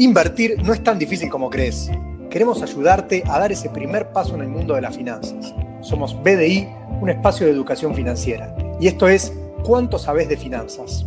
Invertir no es tan difícil como crees. Queremos ayudarte a dar ese primer paso en el mundo de las finanzas. Somos BDI, un espacio de educación financiera. Y esto es ¿Cuánto sabes de finanzas?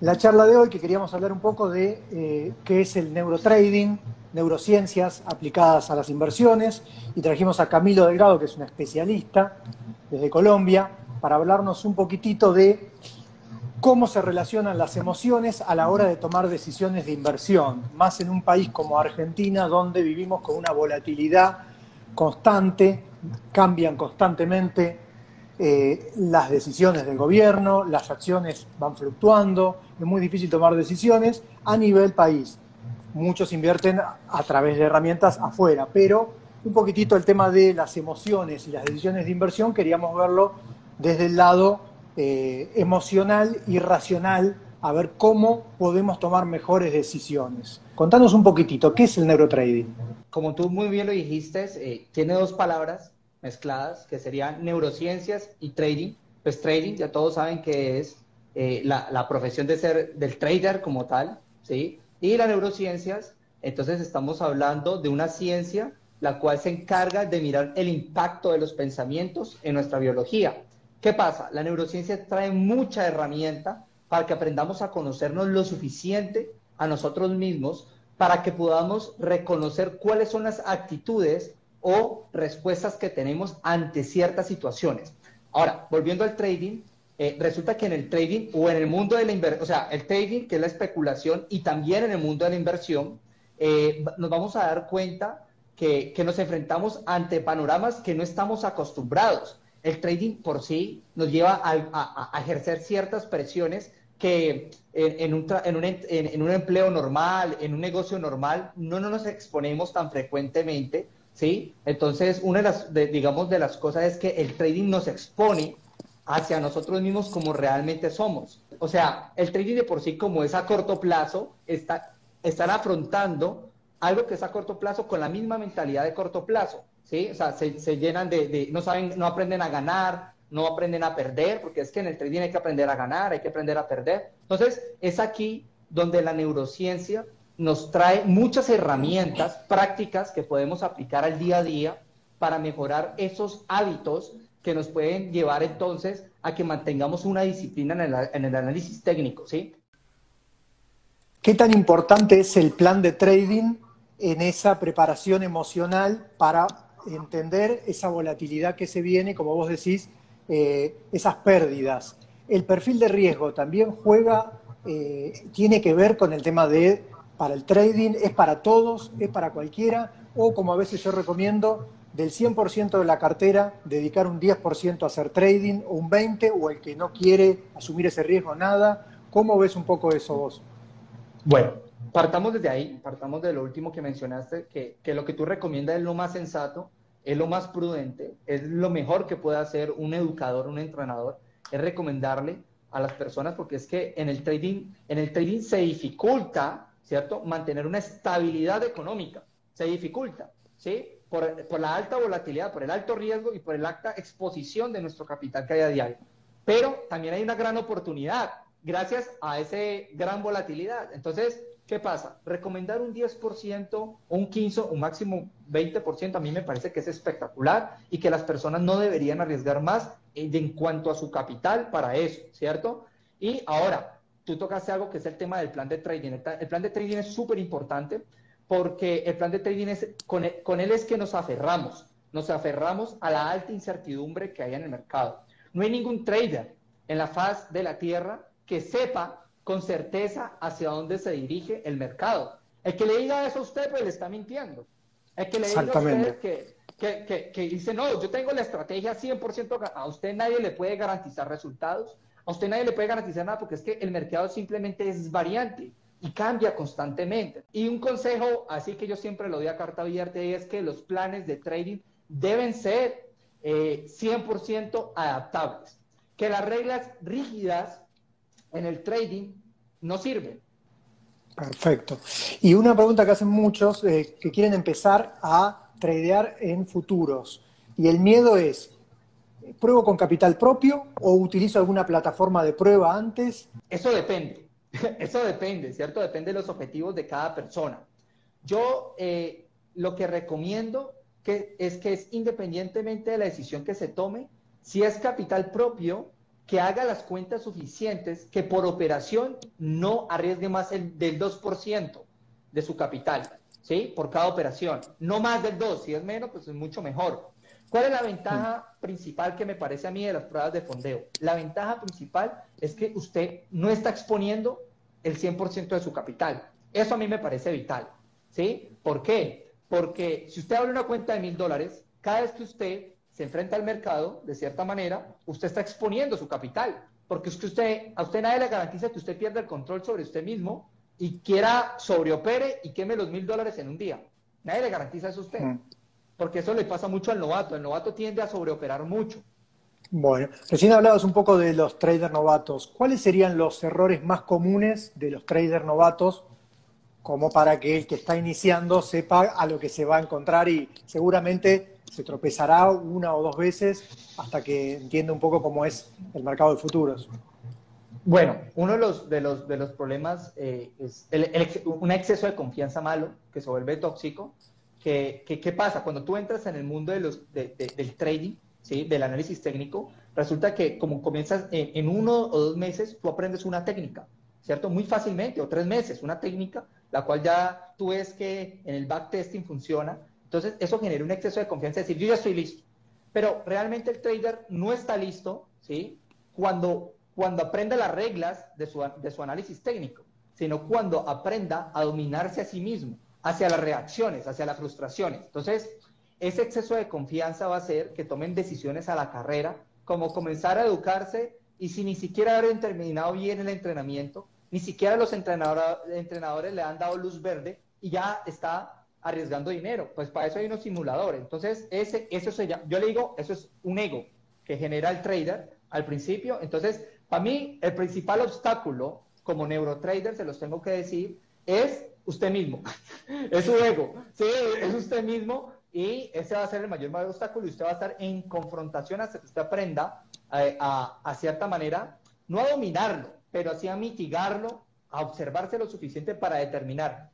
La charla de hoy que queríamos hablar un poco de eh, qué es el neurotrading, neurociencias aplicadas a las inversiones, y trajimos a Camilo Delgado, que es un especialista desde Colombia, para hablarnos un poquitito de cómo se relacionan las emociones a la hora de tomar decisiones de inversión, más en un país como Argentina, donde vivimos con una volatilidad constante, cambian constantemente eh, las decisiones del gobierno, las acciones van fluctuando, es muy difícil tomar decisiones a nivel país. Muchos invierten a través de herramientas afuera, pero un poquitito el tema de las emociones y las decisiones de inversión queríamos verlo desde el lado eh, emocional y racional a ver cómo podemos tomar mejores decisiones. Contanos un poquitito, ¿qué es el neurotrading? Como tú muy bien lo dijiste, eh, tiene dos palabras mezcladas, que serían neurociencias y trading. Pues trading, ya todos saben que es eh, la, la, profesión de ser del trader como tal, ¿sí? Y las neurociencias, entonces estamos hablando de una ciencia la cual se encarga de mirar el impacto de los pensamientos en nuestra biología. ¿Qué pasa? La neurociencia trae mucha herramienta para que aprendamos a conocernos lo suficiente a nosotros mismos para que podamos reconocer cuáles son las actitudes o respuestas que tenemos ante ciertas situaciones. Ahora, volviendo al trading, eh, resulta que en el trading o en el mundo de la inversión, o sea, el trading, que es la especulación, y también en el mundo de la inversión, eh, nos vamos a dar cuenta que, que nos enfrentamos ante panoramas que no estamos acostumbrados el trading por sí nos lleva a, ejercer ciertas presiones que en, un, en, un, empleo normal, en un negocio normal, no, nos exponemos tan frecuentemente, ¿sí? Entonces, una de las, digamos, de las cosas es que el trading nos expone hacia nosotros mismos como realmente somos. O sea, el trading de por sí, como es a corto plazo, está, están afrontando algo que es a corto plazo con la misma mentalidad de corto plazo. ¿Sí? O sea, se, llenan de, no saben, no aprenden a ganar, no aprenden a perder, porque es que en el trading hay que aprender a ganar, hay que aprender a perder. Entonces, es aquí donde la neurociencia nos trae muchas herramientas prácticas que podemos aplicar al día a día para mejorar esos hábitos que nos pueden llevar entonces a que mantengamos una disciplina en el, en el análisis técnico, ¿sí? ¿Qué tan importante es el plan de trading en esa preparación emocional para entender esa volatilidad que se viene, como vos decís, eh, esas pérdidas. El perfil de riesgo también juega, eh, tiene que ver con el tema de, para el trading, es para todos, es para cualquiera, o como a veces yo recomiendo, del 100% de la cartera, dedicar un 10% a hacer trading, o un 20%, o el que no quiere asumir ese riesgo, nada. ¿Cómo ves un poco eso vos? Bueno, partamos desde ahí, partamos de lo último que mencionaste, que, que lo que tú recomiendas es lo más sensato, es lo más prudente, es lo mejor que puede hacer un educador, un entrenador, es recomendarle a las personas, porque es que en el trading, en el trading se dificulta, ¿cierto? Mantener una estabilidad económica, se dificulta, ¿sí? Por, por, la alta volatilidad, por el alto riesgo y por el alta exposición de nuestro capital que hay a diario. Pero también hay una gran oportunidad gracias a esa gran volatilidad. Entonces, ¿Qué pasa? Recomendar un 10% o un 15% o un máximo 20% a mí me parece que es espectacular y que las personas no deberían arriesgar más en cuanto a su capital para eso, ¿cierto? Y ahora, tú tocaste algo que es el tema del plan de trading. El plan de trading es súper importante porque el plan de trading es, con él, con él es que nos aferramos, nos aferramos a la alta incertidumbre que hay en el mercado. No hay ningún trader en la faz de la tierra que sepa con certeza hacia dónde se dirige el mercado. El que le diga eso a usted, pues le está mintiendo. El que le diga a usted que, que, dice, no, yo tengo la estrategia 100%, a usted nadie le puede garantizar resultados, a usted nadie le puede garantizar nada porque es que el mercado simplemente es variante y cambia constantemente. Y un consejo, así que yo siempre lo doy a carta abierta, es que los planes de trading deben ser 100% eh, adaptables. Que las reglas rígidas en el trading no sirve. Perfecto. Y una pregunta que hacen muchos eh, que quieren empezar a tradear en futuros. Y el miedo es, ¿pruebo con capital propio o utilizo alguna plataforma de prueba antes? Eso depende. Eso depende, ¿cierto? Depende de los objetivos de cada persona. Yo eh, lo que recomiendo que es que es independientemente de la decisión que se tome, si es capital propio, que haga las cuentas suficientes, que por operación no arriesgue más el, del 2% de su capital, ¿sí? Por cada operación. No más del 2, si es menos, pues es mucho mejor. ¿Cuál es la ventaja principal que me parece a mí de las pruebas de fondeo? La ventaja principal es que usted no está exponiendo el 100% de su capital. Eso a mí me parece vital. ¿Sí? ¿Por qué? Porque si usted abre una cuenta de mil dólares, cada vez que usted se enfrenta al mercado, de cierta manera, usted está exponiendo su capital. Porque es que usted, a usted nadie le garantiza que usted pierda el control sobre usted mismo y quiera sobreopere y queme los mil dólares en un día. Nadie le garantiza eso a usted. Mm porque eso le pasa mucho al novato. El novato tiende a sobreoperar mucho. Bueno, recién hablabas un poco de los traders novatos. ¿Cuáles serían los errores más comunes de los traders novatos como para que el que está iniciando sepa a lo que se va a encontrar y seguramente se tropezará una o dos veces hasta que entienda un poco cómo es el mercado de futuros? Bueno, uno de los, de los, de los problemas eh, es un exceso de confianza malo que se vuelve tóxico ¿Qué, pasa? Cuando tú entras en el mundo de los, del trading, ¿sí? del análisis técnico, resulta que como comienzas en, uno o dos meses, tú aprendes una técnica, ¿cierto? Muy fácilmente, o tres meses, una técnica, la cual ya tú ves que en el backtesting funciona. Entonces, eso genera un exceso de confianza, decir, yo ya estoy listo. Pero realmente el trader no está listo, ¿sí? Cuando, cuando aprenda las reglas de su, de su análisis técnico, sino cuando aprenda a dominarse a sí mismo hacia las reacciones, hacia las frustraciones. Entonces, ese exceso de confianza va a hacer que tomen decisiones a la carrera, como comenzar a educarse y si ni siquiera haber terminado bien el entrenamiento, ni siquiera los entrenadores, le han dado luz verde y ya está arriesgando dinero. Pues para eso hay unos simuladores. Entonces, ese, eso se llama, yo le digo, eso es un ego que genera el trader al principio. Entonces, para mí, el principal obstáculo como neurotrader, se los tengo que decir, es usted mismo. es su ego. Sí, es usted mismo y ese va a ser el mayor, mayor obstáculo y usted va a estar en confrontación hasta que usted aprenda eh, a, a, cierta manera, no a dominarlo, pero así a mitigarlo, a observarse lo suficiente para determinar.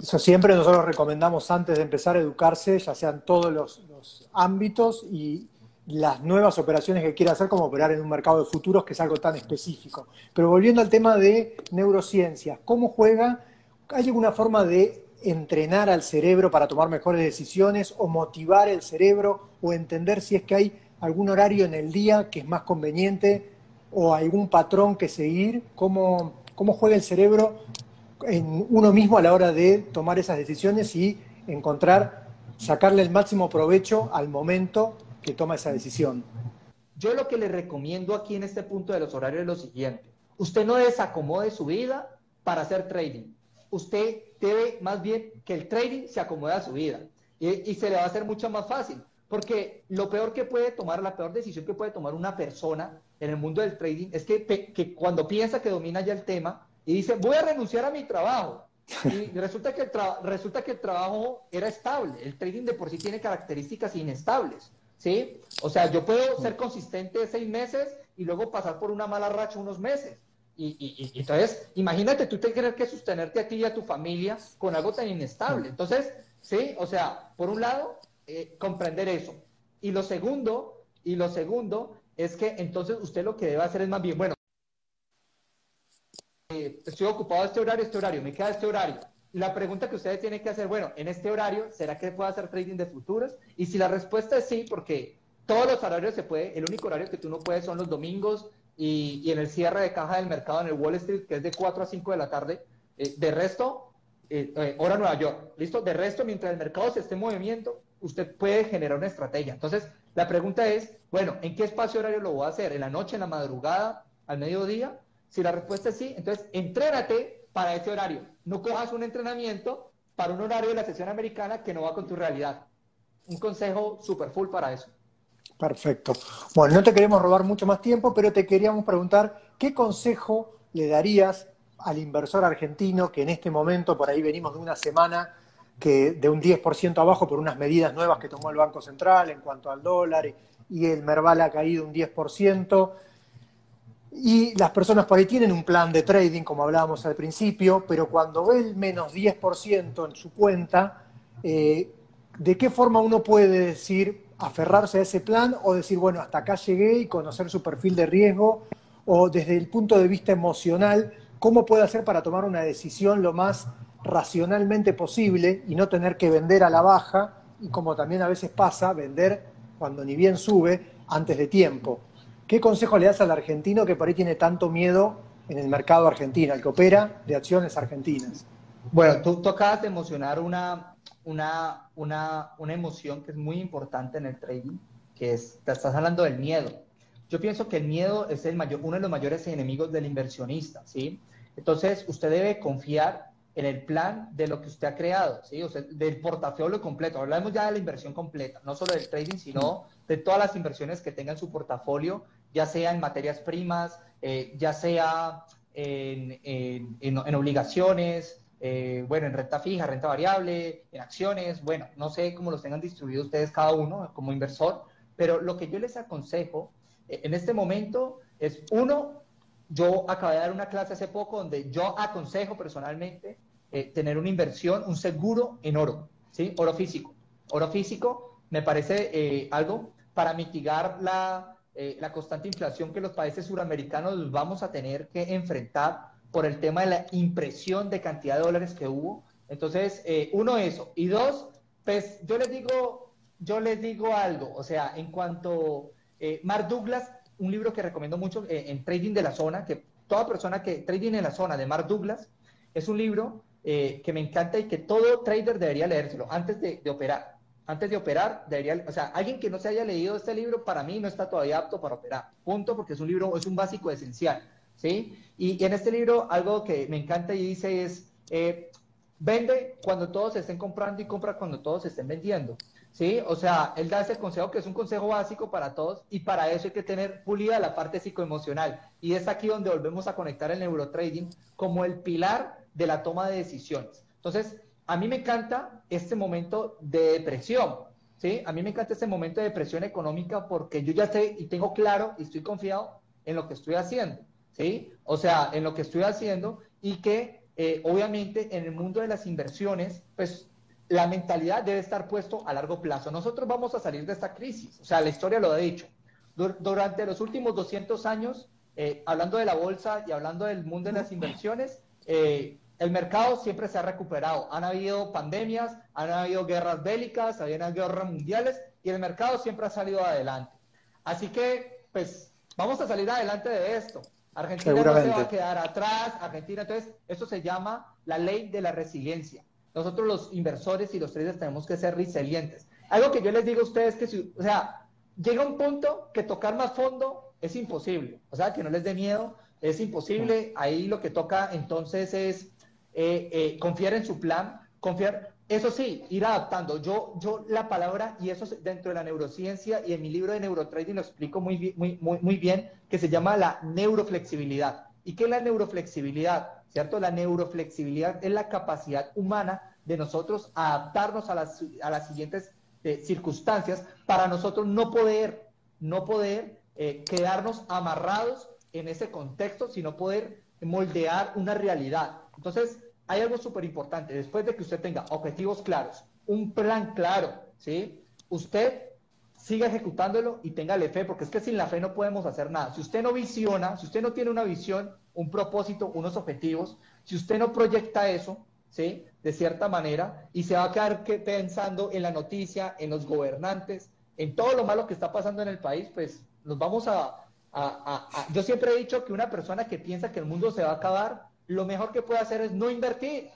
Eso siempre nosotros recomendamos antes de empezar a educarse, ya sean todos los, los ámbitos y las nuevas operaciones que quiera hacer, como operar en un mercado de futuros, que es algo tan específico. Pero volviendo al tema de neurociencias, ¿cómo juega ¿Hay alguna forma de entrenar al cerebro para tomar mejores decisiones o motivar el cerebro o entender si es que hay algún horario en el día que es más conveniente o algún patrón que seguir? ¿Cómo, cómo juega el cerebro en uno mismo a la hora de tomar esas decisiones y encontrar, sacarle el máximo provecho al momento que toma esa decisión? Yo lo que le recomiendo aquí en este punto de los horarios es lo siguiente. Usted no desacomode su vida para hacer trading usted debe más bien que el trading se acomode a su vida y, se le va a hacer mucho más fácil. Porque lo peor que puede tomar, la peor decisión que puede tomar una persona en el mundo del trading es que, que cuando piensa que domina ya el tema y dice, voy a renunciar a mi trabajo. Y resulta que, el resulta que el trabajo era estable. El trading de por sí tiene características inestables. ¿sí? O sea, yo puedo ser consistente seis meses y luego pasar por una mala racha unos meses. Y, entonces, imagínate tú tener que sostenerte a ti y a tu familia con algo tan inestable. Entonces, sí, o sea, por un lado, eh, comprender eso. Y lo segundo, y lo segundo es que entonces usted lo que debe hacer es más bien, bueno, eh, estoy ocupado este horario, este horario, me queda este horario. La pregunta que ustedes tienen que hacer, bueno, en este horario, ¿será que puedo hacer trading de futuros? Y si la respuesta es sí, porque todos los horarios se puede, el único horario que tú no puedes son los domingos, y, en el cierre de caja del mercado en el Wall Street, que es de 4 a 5 de la tarde. Eh, de resto, eh, eh, hora Nueva York, ¿listo? De resto, mientras el mercado se esté en movimiento, usted puede generar una estrategia. Entonces, la pregunta es, bueno, ¿en qué espacio horario lo voy a hacer? ¿En la noche, en la madrugada, al mediodía? Si la respuesta es sí, entonces entrénate para ese horario. No cojas un entrenamiento para un horario de la sesión americana que no va con tu realidad. Un consejo super full para eso. Perfecto. Bueno, no te queremos robar mucho más tiempo, pero te queríamos preguntar, ¿qué consejo le darías al inversor argentino que en este momento, por ahí venimos de una semana que de un 10% abajo por unas medidas nuevas que tomó el Banco Central en cuanto al dólar y el Merval ha caído un 10%? Y las personas por ahí tienen un plan de trading, como hablábamos al principio, pero cuando ve el menos 10% en su cuenta, eh, ¿de qué forma uno puede decir aferrarse a ese plan o decir, bueno, hasta acá llegué y conocer su perfil de riesgo? O desde el punto de vista emocional, ¿cómo puede hacer para tomar una decisión lo más racionalmente posible y no tener que vender a la baja? Y como también a veces pasa, vender cuando ni bien sube antes de tiempo. ¿Qué consejo le das al argentino que por ahí tiene tanto miedo en el mercado argentino, al que opera de acciones argentinas? Bueno, tú, tocas de emocionar una, una, una, una, emoción que es muy importante en el trading, que es, te estás hablando del miedo. Yo pienso que el miedo es el mayor, uno de los mayores enemigos del inversionista, ¿sí? Entonces, usted debe confiar en el plan de lo que usted ha creado, ¿sí? O sea, del portafolio completo. Hablamos ya de la inversión completa, no solo del trading, sino de todas las inversiones que tenga en su portafolio ya sea en materias primas, eh, ya sea en, en, obligaciones, eh, bueno, en renta fija, renta variable, en acciones, bueno, no sé cómo los tengan distribuidos ustedes cada uno como inversor, pero lo que yo les aconsejo eh, en este momento es, uno, yo acabé de dar una clase hace poco donde yo aconsejo personalmente tener una inversión, un seguro en oro, ¿sí? Oro físico. Oro físico me parece algo para mitigar la, eh, la constante inflación que los países suramericanos vamos a tener que enfrentar por el tema de la impresión de cantidad de dólares que hubo. Entonces, eh, uno, eso. Y dos, pues yo les digo, yo les digo algo. O sea, en cuanto eh, Mark Douglas, un libro que recomiendo mucho en Trading de la Zona, que toda persona que Trading en la Zona de Mark Douglas, es un libro que me encanta y que todo trader debería leérselo antes de operar antes de operar, debería, o sea, alguien que no se haya leído este libro, para mí no está todavía apto para operar. Punto, porque es un libro, es un básico esencial, ¿sí? Y, en este libro, algo que me encanta y dice es, eh, vende cuando todos estén comprando y compra cuando todos estén vendiendo, ¿sí? O sea, él da ese consejo que es un consejo básico para todos y para eso hay que tener pulida la parte psicoemocional. Y es aquí donde volvemos a conectar el neurotrading como el pilar de la toma de decisiones. Entonces, a mí me encanta este momento de depresión, ¿sí? A mí me encanta este momento de depresión económica porque yo ya sé y tengo claro y estoy confiado en lo que estoy haciendo, ¿sí? O sea, en lo que estoy haciendo y que eh, obviamente en el mundo de las inversiones, pues la mentalidad debe estar puesto a largo plazo. Nosotros vamos a salir de esta crisis, o sea, la historia lo ha dicho. Durante los últimos 200 años, eh, hablando de la bolsa y hablando del mundo de las inversiones, eh, el mercado siempre se ha recuperado. Han habido pandemias, han habido guerras bélicas, habían habido guerras mundiales y el mercado siempre ha salido adelante. Así que, pues, vamos a salir adelante de esto. Argentina no se va a quedar atrás. Argentina, entonces, esto se llama la ley de la resiliencia. Nosotros los inversores y los traders tenemos que ser resilientes. Algo que yo les digo a ustedes que, si, o sea, llega un punto que tocar más fondo es imposible. O sea, que no les dé miedo, es imposible. Ahí lo que toca entonces es eh, eh, confiar en su plan, confiar, eso sí, ir adaptando. Yo, yo la palabra, y eso dentro de la neurociencia y en mi libro de neurotrading lo explico muy, muy, muy, muy bien, que se llama la neuroflexibilidad. ¿Y qué es la neuroflexibilidad? ¿Cierto? La neuroflexibilidad es la capacidad humana de nosotros adaptarnos a las, a las siguientes eh, circunstancias para nosotros no poder, no poder eh, quedarnos amarrados en ese contexto, sino poder moldear una realidad. Entonces, hay algo súper importante. Después de que usted tenga objetivos claros, un plan claro, ¿sí? Usted siga ejecutándolo y téngale fe, porque es que sin la fe no podemos hacer nada. Si usted no visiona, si usted no tiene una visión, un propósito, unos objetivos, si usted no proyecta eso, ¿sí? De cierta manera, y se va a quedar pensando en la noticia, en los gobernantes, en todo lo malo que está pasando en el país, pues nos vamos a, yo siempre he dicho que una persona que piensa que el mundo se va a acabar, lo mejor que puede hacer es no invertir.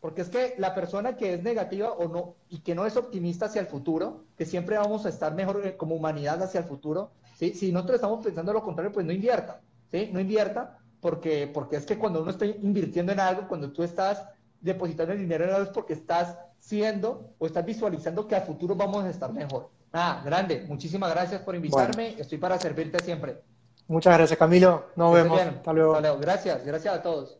Porque es que la persona que es negativa o no y que no es optimista hacia el futuro, que siempre vamos a estar mejor como humanidad hacia el futuro, ¿sí? si nosotros estamos pensando lo contrario, pues no invierta, ¿sí? No invierta porque, porque es que cuando uno está invirtiendo en algo, cuando tú estás depositando el dinero en algo es porque estás siendo o estás visualizando que al futuro vamos a estar mejor. Ah, grande. Muchísimas gracias por invitarme. Estoy para servirte siempre. Muchas gracias, Camilo. Nos vemos. Hasta luego. Gracias. Gracias a todos.